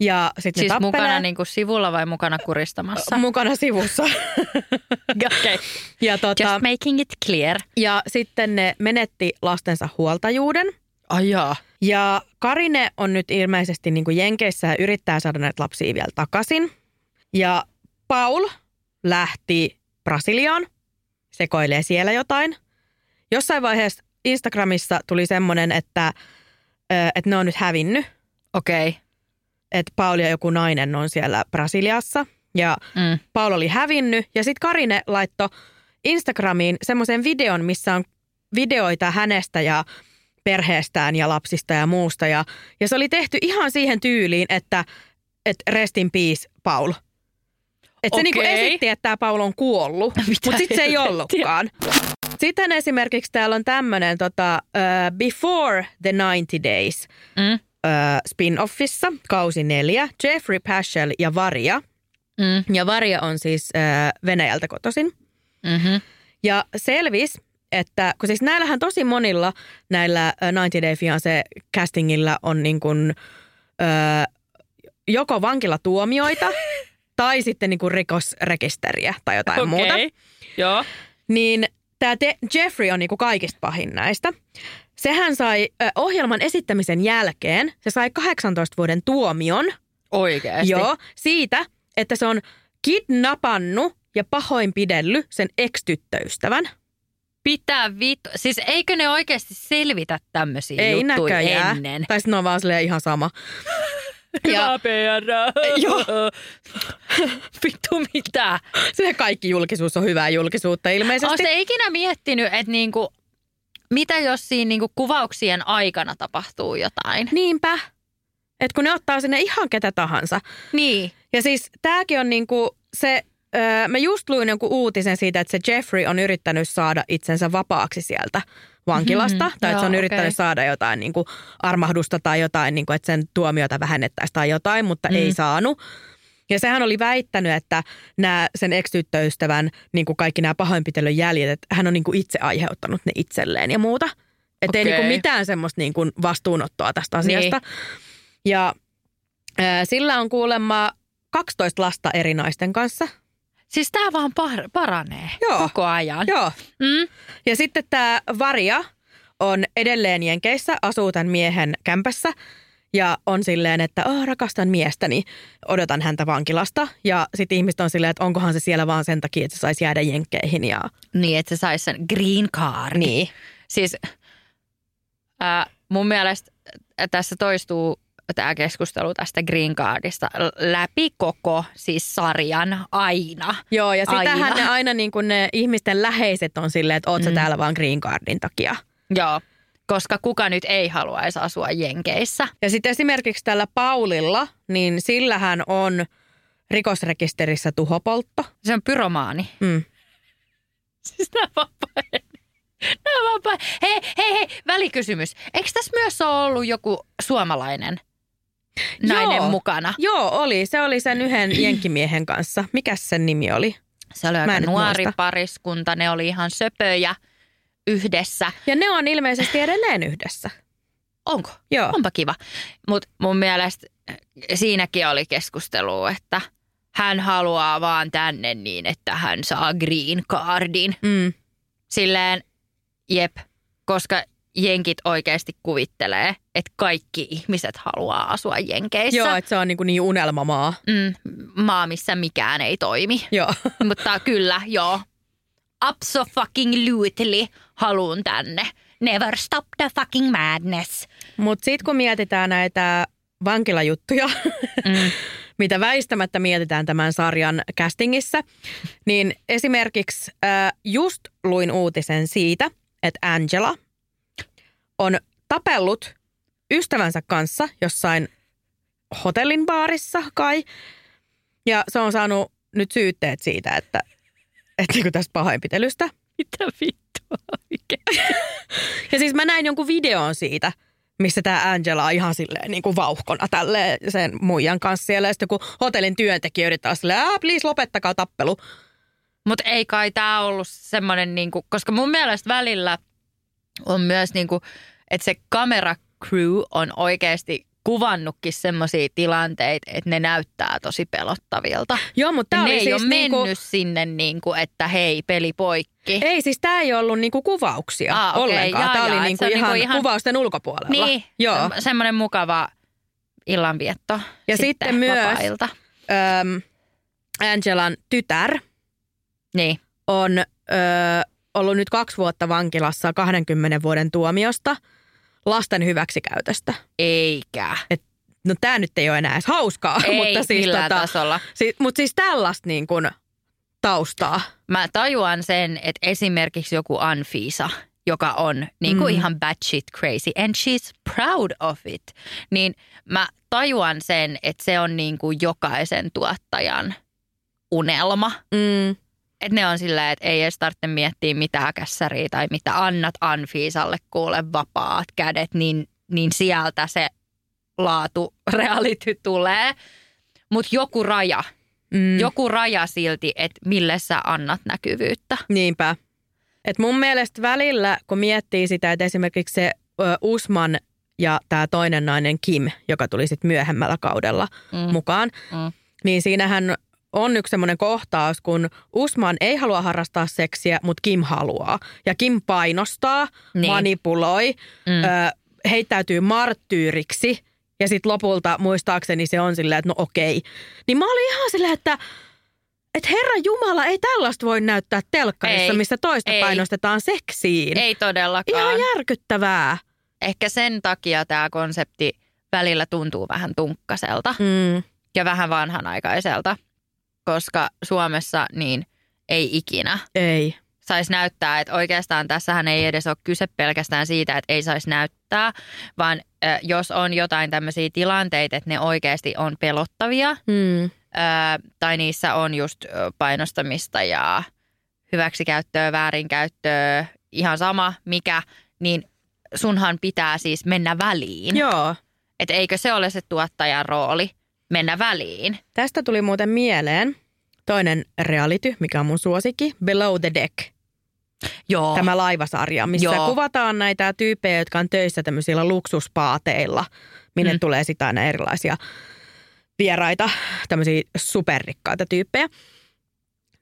Ja sitten Siis tappelee. mukana niin kuin sivulla vai mukana kuristamassa? mukana sivussa. okay. ja, tota, Just making it clear. ja sitten ne menetti lastensa huoltajuuden. Ajaa. Ja Karine on nyt ilmeisesti niin kuin Jenkeissä ja yrittää saada näitä lapsia vielä takaisin. Ja Paul lähti Brasiliaan, sekoilee siellä jotain. Jossain vaiheessa Instagramissa tuli semmoinen, että, että ne on nyt hävinnyt. Okei. Okay. Että Paul ja joku nainen on siellä Brasiliassa. Ja Mm. Paul oli hävinnyt. Ja sitten Karine laittoi Instagramiin semmoisen videon, missä on videoita hänestä ja perheestään ja lapsista ja muusta. Ja, ja se oli tehty ihan siihen tyyliin, että, että rest in peace Paul. Että se niinku esitti, että tämä Paul on kuollut, mutta sitten se ei ollutkaan. Sitten esimerkiksi täällä on tämmöinen tota, uh, Before the 90 Days Mm. uh, spin-offissa, kausi neljä, Jeffrey Paschel ja Varia. Mm. Ja Varia on siis uh, Venäjältä kotoisin. Mm-hmm. Ja selvis, että kun siis näillähän tosi monilla näillä ö, 90 Day Fiancé castingilla on niin kuin, ö, joko vankilatuomioita tai sitten niin kuin rikosrekisteriä tai jotain Okei. muuta. Joo. Niin tämä Jeffrey on niin kuin kaikista pahin näistä. sehän sai ohjelman esittämisen jälkeen, se sai 18 vuoden tuomion. Oikeasti? Joo, siitä, että se on kidnappannut ja pahoinpidellyt sen ex-tyttöystävän. Pitää vittu. Siis eikö ne oikeasti selvitä tämmöisiä Ei juttuja näköjään. ennen? Tai sitten on vaan ihan sama. Hyvä PR. Joo. Vittu mitä? Se kaikki julkisuus on hyvää julkisuutta ilmeisesti. Oletteko ikinä miettinyt, että niinku, mitä jos siinä niinku kuvauksien aikana tapahtuu jotain? Niinpä. Että kun ne ottaa sinne ihan ketä tahansa. Niin. Ja siis tämäkin on niinku se, öö, mä just luin jonkun uutisen siitä, että se Jeffrey on yrittänyt saada itsensä vapaaksi sieltä vankilasta. Mhm, tai että se on joo, yrittänyt okei. saada jotain niinku armahdusta tai jotain, niinku, että sen tuomiota vähennettäisiin tai jotain, mutta Mm. ei saanut. Ja sehän oli väittänyt, että nämä sen ex-tyttöystävän niin kuin kaikki nämä pahoinpitelyn jäljet, että hän on niin kuin itse aiheuttanut ne itselleen ja muuta. Että ei niin kuin mitään semmoista niin kuin vastuunottoa tästä asiasta. Niin. Ja sillä on kuulemma 12 lasta eri naisten kanssa. Siis tämä vaan par- paranee Joo. koko ajan. Joo. Mm. Ja sitten tämä Varia on edelleen Jenkeissä, asuu tämän miehen kämpässä ja on silleen, että oh, rakastan miestäni, odotan häntä vankilasta. Ja sitten ihmiset on silleen, että onkohan se siellä vaan sen takia, että se saisi jäädä Jenkkeihin. Ja... Niin, että se saisi sen green card. Niin. Siis äh, mun mielestä tässä toistuu tämä keskustelu tästä green cardista läpi koko siis sarjan aina. Joo, ja sitähän Aina. ne aina niin kuin ne ihmisten läheiset on silleen, että oot sä Mm. täällä vaan green cardin takia. Joo, koska kuka nyt ei haluaisi asua Jenkeissä. Ja sitten esimerkiksi tällä Paulilla, niin sillähän on rikosrekisterissä tuhopoltto. Se on pyromaani. Mm. Siis nämä vaan pahenee. Hei, hei, hei, välikysymys. Eikö tässä myös ole ollut joku suomalainen nainen Joo. mukana? Joo, oli. Se oli sen yhden jenkkimiehen kanssa. Mikäs sen nimi oli? Se oli aika nuori muista. pariskunta. Ne oli ihan söpöjä yhdessä. Ja ne on ilmeisesti edelleen yhdessä. Onko? Joo. Onpa kiva. Mutta mun mielestä siinäkin oli keskustelu, että hän haluaa vaan tänne niin, että hän saa green cardin. Mm. Silleen, jep, koska jenkit oikeasti kuvittelee, että kaikki ihmiset haluaa asua jenkeissä. Joo, että se on niin, kuin niin unelmamaa. Mm, maa, missä mikään ei toimi. Joo. Mutta kyllä, joo. Abso fucking lutely haluun tänne. Never stop the fucking madness. Mutta sitten kun mietitään näitä vankilajuttuja, Mm. mitä väistämättä mietitään tämän sarjan castingissa, niin esimerkiksi äh, just luin uutisen siitä, että Angela on tapellut ystävänsä kanssa jossain hotellin baarissa kai. Ja se on saanut nyt syytteet siitä, että, että niinku tästä pahoinpitelystä. Mitä vittua oikein? Ja siis mä näin jonkun videon siitä, missä tämä Angela on ihan silleen niin kuin vauhkona tälleen sen muijan kanssa siellä. Ja sitten hotellin työntekijä yrittää silleen, ah, please lopettakaa tappelu. Mutta ei kai tämä ollut semmoinen, niinku, koska mun mielestä välillä on myös, niinku, että se kamera crew on oikeasti kuvannutkin semmoisia tilanteita, että ne näyttää tosi pelottavilta. Joo, mutta ne oli ei siis ole mennyt niinku, sinne, niinku, että hei, peli poikki. ei siis tämä ei ollut niinku kuvauksia Ah, okei, ollenkaan. Tämä oli jaa, niinku on ihan, niinku ihan- kuvausten ulkopuolella. Niin, Joo. Sem- semmoinen mukava illanvietto. Ja sitten myös- vapaa-ilta. Angelan tytär Niin. on ö, ollut nyt kaksi vuotta vankilassa 20 vuoden tuomiosta lasten hyväksikäytöstä. Eikä. Et, no tämä nyt ei ole enää edes hauskaa, Ei mutta siis, millään tasolla. Si, mutta siis tällaista niin kuin taustaa. Mä tajuan sen, että esimerkiksi joku Anfisa, joka on niin kuin Mm. ihan batshit crazy and she's proud of it, niin mä tajuan sen, että se on niin kuin jokaisen tuottajan unelma. Mm. Että ne on silleen, että ei edes tarvitse miettiä mitään kässäriä tai mitä annat Anfiisalle kuule vapaat kädet, niin, niin sieltä se laatu reality tulee. Mutta joku raja, Mm. joku raja silti, että mille sä annat näkyvyyttä. Niinpä. Et mun mielestä välillä, kun miettii sitä, että esimerkiksi se Usman ja tämä toinen nainen Kim, joka tuli sitten myöhemmällä kaudella Mm. mukaan, Mm. niin siinähän on yksi semmoinen kohtaus, kun Usman ei halua harrastaa seksiä, mutta Kim haluaa. Ja Kim painostaa, Niin. manipuloi, mm. ö, heittäytyy marttyyriksi. Ja sitten lopulta muistaakseni se on silleen, että no okei. Niin mä olin ihan silleen, että että Herra Jumala, ei tällaista voi näyttää telkkarissa, Ei, missä toista ei. painostetaan seksiin. Ei todellakaan. Ihan järkyttävää. Ehkä sen takia tämä konsepti välillä tuntuu vähän tunkkaselta Mm. ja vähän vanhanaikaiselta, koska Suomessa niin ei ikinä Ei. saisi näyttää, että oikeastaan tässähän ei edes ole kyse pelkästään siitä, että ei saisi näyttää, vaan äh, jos on jotain tämmöisiä tilanteita, että ne oikeasti on pelottavia Mm. äh, tai niissä on just painostamista ja hyväksikäyttöä, väärinkäyttöä, ihan sama mikä, niin sunhan pitää siis mennä väliin. Joo. Et eikö se ole se tuottajan rooli, mennä väliin? Tästä tuli muuten mieleen toinen reality, mikä on mun suosikki, Below the Deck. Joo. Tämä laivasarja, missä Joo. kuvataan näitä tyyppejä, jotka on töissä tämmöisillä luksuspaateilla, minne Mm. tulee sitä aina erilaisia vieraita, tämmöisiä superrikkaita tyyppejä.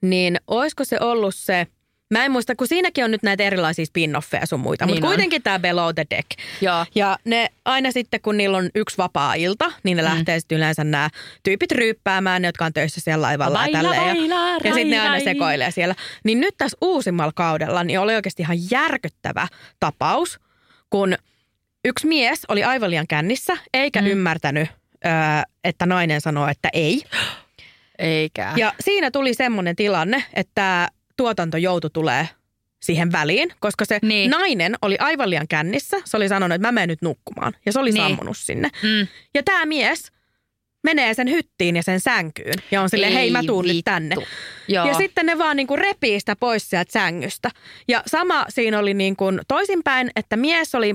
Niin olisiko se ollut se, mä en muista, kun siinäkin on nyt näitä erilaisia spin-offeja sun muita, Niin mutta kuitenkin tämä Below the Deck. Joo. Ja ne aina sitten, kun niillä on yksi vapaa-ilta, niin ne Mm. lähtee sitten yleensä nämä tyypit ryyppäämään, ne, jotka on töissä siellä laivalla Baila, ja tälleen. baila, ja ja sitten ne aina sekoilee siellä. Niin nyt tässä uusimmalla kaudella niin oli oikeasti ihan järkyttävä tapaus, kun yksi mies oli aivan liian kännissä, eikä Mm. mm. ymmärtänyt, että nainen sanoo, että ei. Eikä. Ja siinä tuli semmoinen tilanne, että tuotanto joutui tulee siihen väliin, koska se Niin. nainen oli aivan liian kännissä. Se oli sanonut, että mä menen nyt nukkumaan. Ja se oli Niin. sammunut sinne. Mm. Ja tämä mies menee sen hyttiin ja sen sänkyyn. Ja on silleen, hei mä Ei tuun nyt vittu. tänne. Joo. Ja sitten ne vaan niinku repii sitä pois sieltä sängystä. Ja sama siinä oli niinku toisinpäin, että mies oli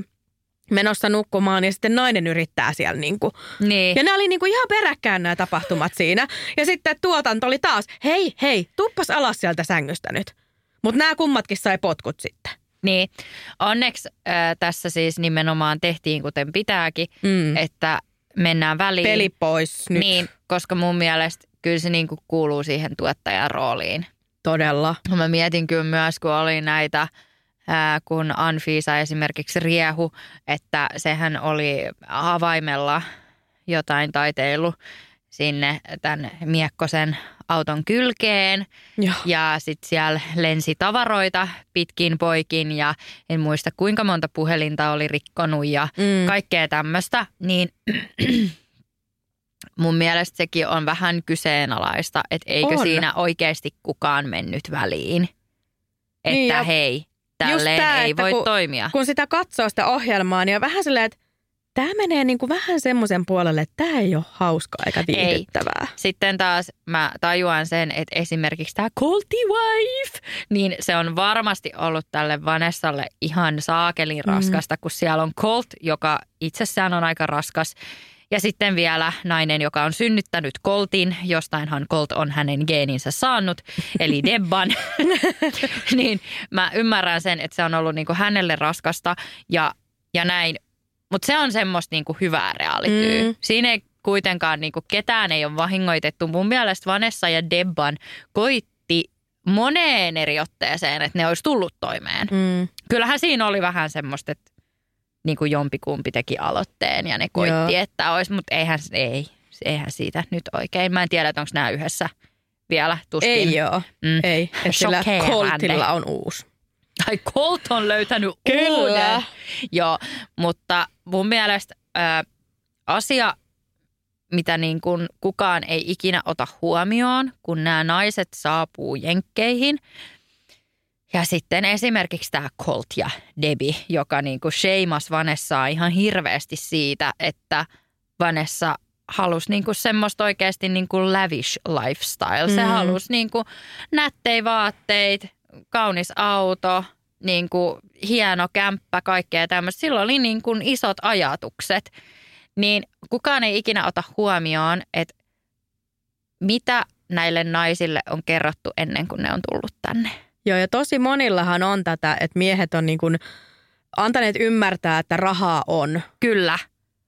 menossa nukkumaan ja sitten nainen yrittää siellä niinku. niin. Ja nämä oli niinku ihan peräkkäin nämä tapahtumat siinä. Ja sitten tuotanto oli taas, hei, hei, tuppas alas sieltä sängystä nyt. Mutta nämä kummatkin sai potkut sitten. Niin, onneksi äh, tässä siis nimenomaan tehtiin kuten pitääkin, Mm. että mennään väliin. Peli pois nyt. Niin, koska mun mielestä kyllä se niinku kuuluu siihen tuottajan rooliin. Todella. Mä mietin kyllä myös, kun oli näitä, kun Anfiisa esimerkiksi riehu, että sehän oli avaimella jotain taiteilu sinne tämän miekkosen auton kylkeen. Joo. Ja sitten siellä lensi tavaroita pitkin poikin ja en muista kuinka monta puhelinta oli rikkonut ja Mm. kaikkea tämmöistä. Niin mun mielestä sekin on vähän kyseenalaista, että eikö On. siinä oikeasti kukaan mennyt väliin. Että Niin, ja hei, tälleen tää, ei voi kun- toimia. Kun sitä katsoo sitä ohjelmaa, niin on vähän silleen, että tämä menee niinku vähän semmoisen puolelle, että tämä ei ole hauskaa eikä viihdyttävää. Sitten taas mä tajuan sen, että esimerkiksi tämä Colty Wife, niin se on varmasti ollut tälle Vanessalle ihan saakelin Mm. raskasta, kun siellä on Colt, joka itsessään on aika raskas. Ja sitten vielä nainen, joka on synnyttänyt Coltin, jostainhan Colt on hänen geeninsä saanut, eli Debban. niin mä ymmärrän sen, että se on ollut niinku hänelle raskasta ja, ja näin. Mutta se on semmoista niinku hyvää realityä. Mm. Siinä ei kuitenkaan niinku ketään ei ole vahingoitettu. Mun mielestä Vanessa ja Debban koitti moneen eri otteeseen, että ne olisi tullut toimeen. Mm. Kyllähän siinä oli vähän semmoista, että niin kuin jompikumpi teki aloitteen ja ne koitti, Joo. että olisi, mutta eihän, ei, eihän siitä nyt oikein. Mä en tiedä, että onko nämä yhdessä vielä tuskin. Ei joo, Mm. ei. Että sillä. Coltilla on uusi. Tai Colt on löytänyt Kyllä. uuden. Joo, mutta mun mielestä ä, asia, mitä niin kuin kukaan ei ikinä ota huomioon, kun nämä naiset saapuu jenkkeihin. Ja sitten esimerkiksi tämä Colt ja Debbie, joka niin kuin sheimas Vanessaa ihan hirveästi siitä, että Vanessa halusi niin kuin semmoista oikeasti niin kuin lavish lifestyle. Se Mm. halusi niin kuin nättei vaatteet, kaunis auto, niin kuin hieno kämppä, kaikkea tämmöistä. Sillä oli niin kuin isot ajatukset. Niin kukaan ei ikinä ota huomioon, että mitä näille naisille on kerrottu ennen kuin ne on tullut tänne. Joo, ja tosi monillahan on tätä, että miehet on niin kuin antaneet ymmärtää, että rahaa on. Kyllä.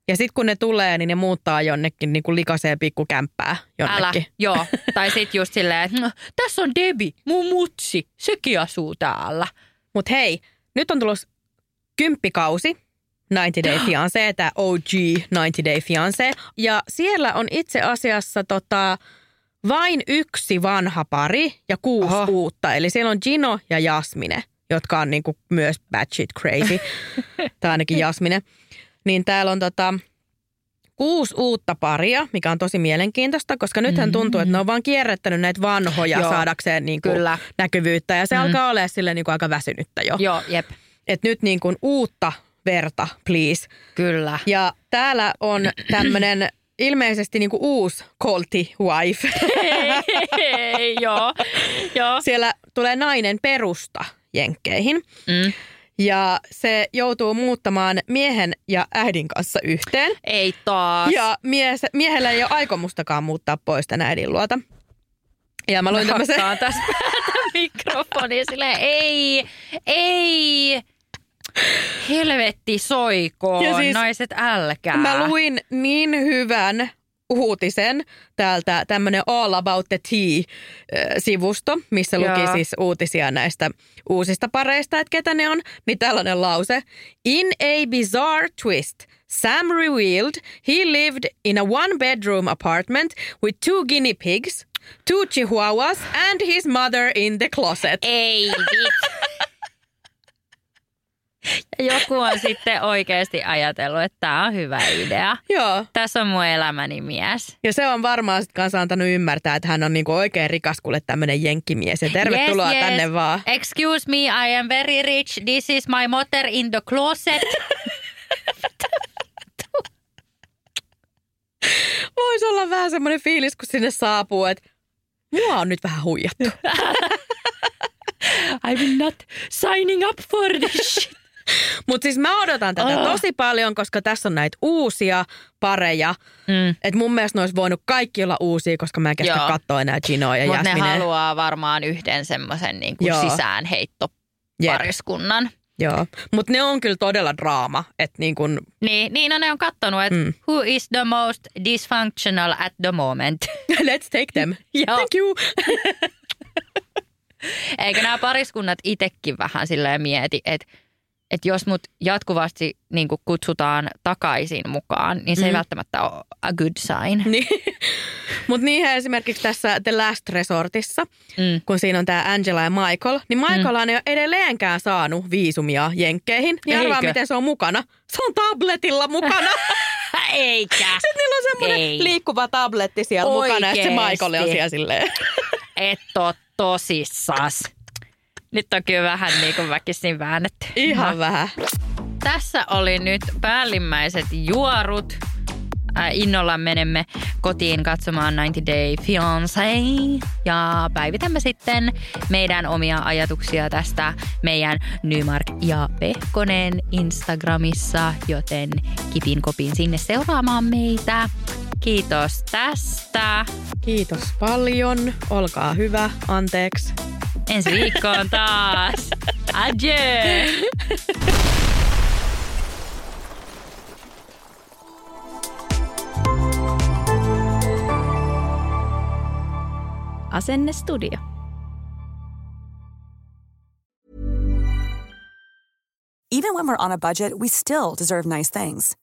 Ja sitten kun ne tulee, niin ne muuttaa jonnekin niin kuin likaiseen pikkukämppää jonnekin. Älä, joo. Tai sitten just silleen, että no, tässä on Debi, mun mutsi, sekin asuu täällä. Mutta hei, nyt on tullut kymppikausi 90 Day Fiancé, tämä OG 90 Day Fiancé. Ja siellä on itse asiassa tota, vain yksi vanha pari ja kuusi Oho. uutta. Eli siellä on Gino ja Jasmine, jotka on niinku myös batshit crazy. tai ainakin Jasmine. Niin täällä on tota, kuusi uutta paria, mikä on tosi mielenkiintoista, koska nythän tuntuu, että ne on vaan kierrättänyt näitä vanhoja Joo, saadakseen niinku kyllä. näkyvyyttä. Ja se mm. alkaa olla sille niinku aika väsynyttä jo. Joo, jep. Et nyt niinku uutta verta, please. Kyllä. Ja täällä on tämmöinen ilmeisesti niinku uusi Colty wife. Hei, joo, joo. Siellä tulee nainen perusta jenkkeihin. Mm. Ja se joutuu muuttamaan miehen ja äidin kanssa yhteen. Ei taas. Ja mies, miehellä ei ole aikomustakaan muuttaa pois tämän äidin luota. Ja mä luin tämmöisen... tässä mikrofoni silleen, ei, ei. Helvetti soikoon, ja siis, naiset älkää. Mä luin niin hyvän uutisen täältä tämmönen All About the Tea-sivusto, missä Joo. luki siis uutisia näistä uusista pareista, että ketä ne on, niin tällainen lause. In a bizarre twist, Sam revealed he lived in a one-bedroom apartment with two guinea pigs, two chihuahuas and his mother in the closet. Ei joku on sitten oikeasti ajatellut, että tämä on hyvä idea. Joo. Tässä on mun elämäni mies. Ja se on varmaan sitten kanssa antanut ymmärtää, että hän on niinku oikein rikas kuule tämmöinen jenkkimies. Ja tervetuloa yes, yes. tänne vaan. Excuse me, I am very rich. This is my mother in the closet. Voisi olla vähän semmoinen fiilis, kun sinne saapuu, että mua on nyt vähän huijattu. I'm not signing up for this shit. Mutta siis mä odotan tätä oh. tosi paljon, koska tässä on näitä uusia pareja. Mm. Et mun mielestä ne olisi voinut kaikki olla uusia, koska mä en kestä katsoa enää Ginoa ja Mutta ne haluaa varmaan yhden semmoisen niin sisäänheittopariskunnan. Joo, mutta ne on kyllä todella draama. Et niin, kun... niin, niin no ne on kattonut, että mm. who is the most dysfunctional at the moment. Let's take them. Thank you. Eikö nämä pariskunnat itsekin vähän silleen mieti, että että jos mut jatkuvasti niin kutsutaan takaisin mukaan, niin se mm. ei välttämättä ole a good sign. Niin. Mutta niinhän esimerkiksi tässä The Last Resortissa, mm. kun siinä on tämä Angela ja Michael, niin Michael mm. ei ole edelleenkään saanut viisumia jenkkeihin. Niin arvaa, miten se on mukana. Se on tabletilla mukana. Eikä. Sitten niillä on semmoinen liikkuva tabletti siellä Oikeesti. mukana ja se Michael on siellä silleen. Et ole tosissas. Nyt on kyllä vähän niin kuin väkisin väännetty. Ihan no. vähän. Tässä oli nyt päällimmäiset juorut. Äh, innolla menemme kotiin katsomaan 90 Day Fiancé ja päivitämme sitten meidän omia ajatuksia tästä meidän Nymark ja Pehkonen Instagramissa, joten kipin kopin sinne seuraamaan meitä. Kiitos tästä. Kiitos paljon. Olkaa hyvä. Anteeksi. Ensi viikkoon taas. Adieu. Asenne Studio. Even when we're on a budget, we still deserve nice things.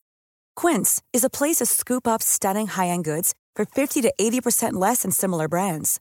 Quince is a place to scoop up stunning high-end goods for 50 to 80% less than similar brands.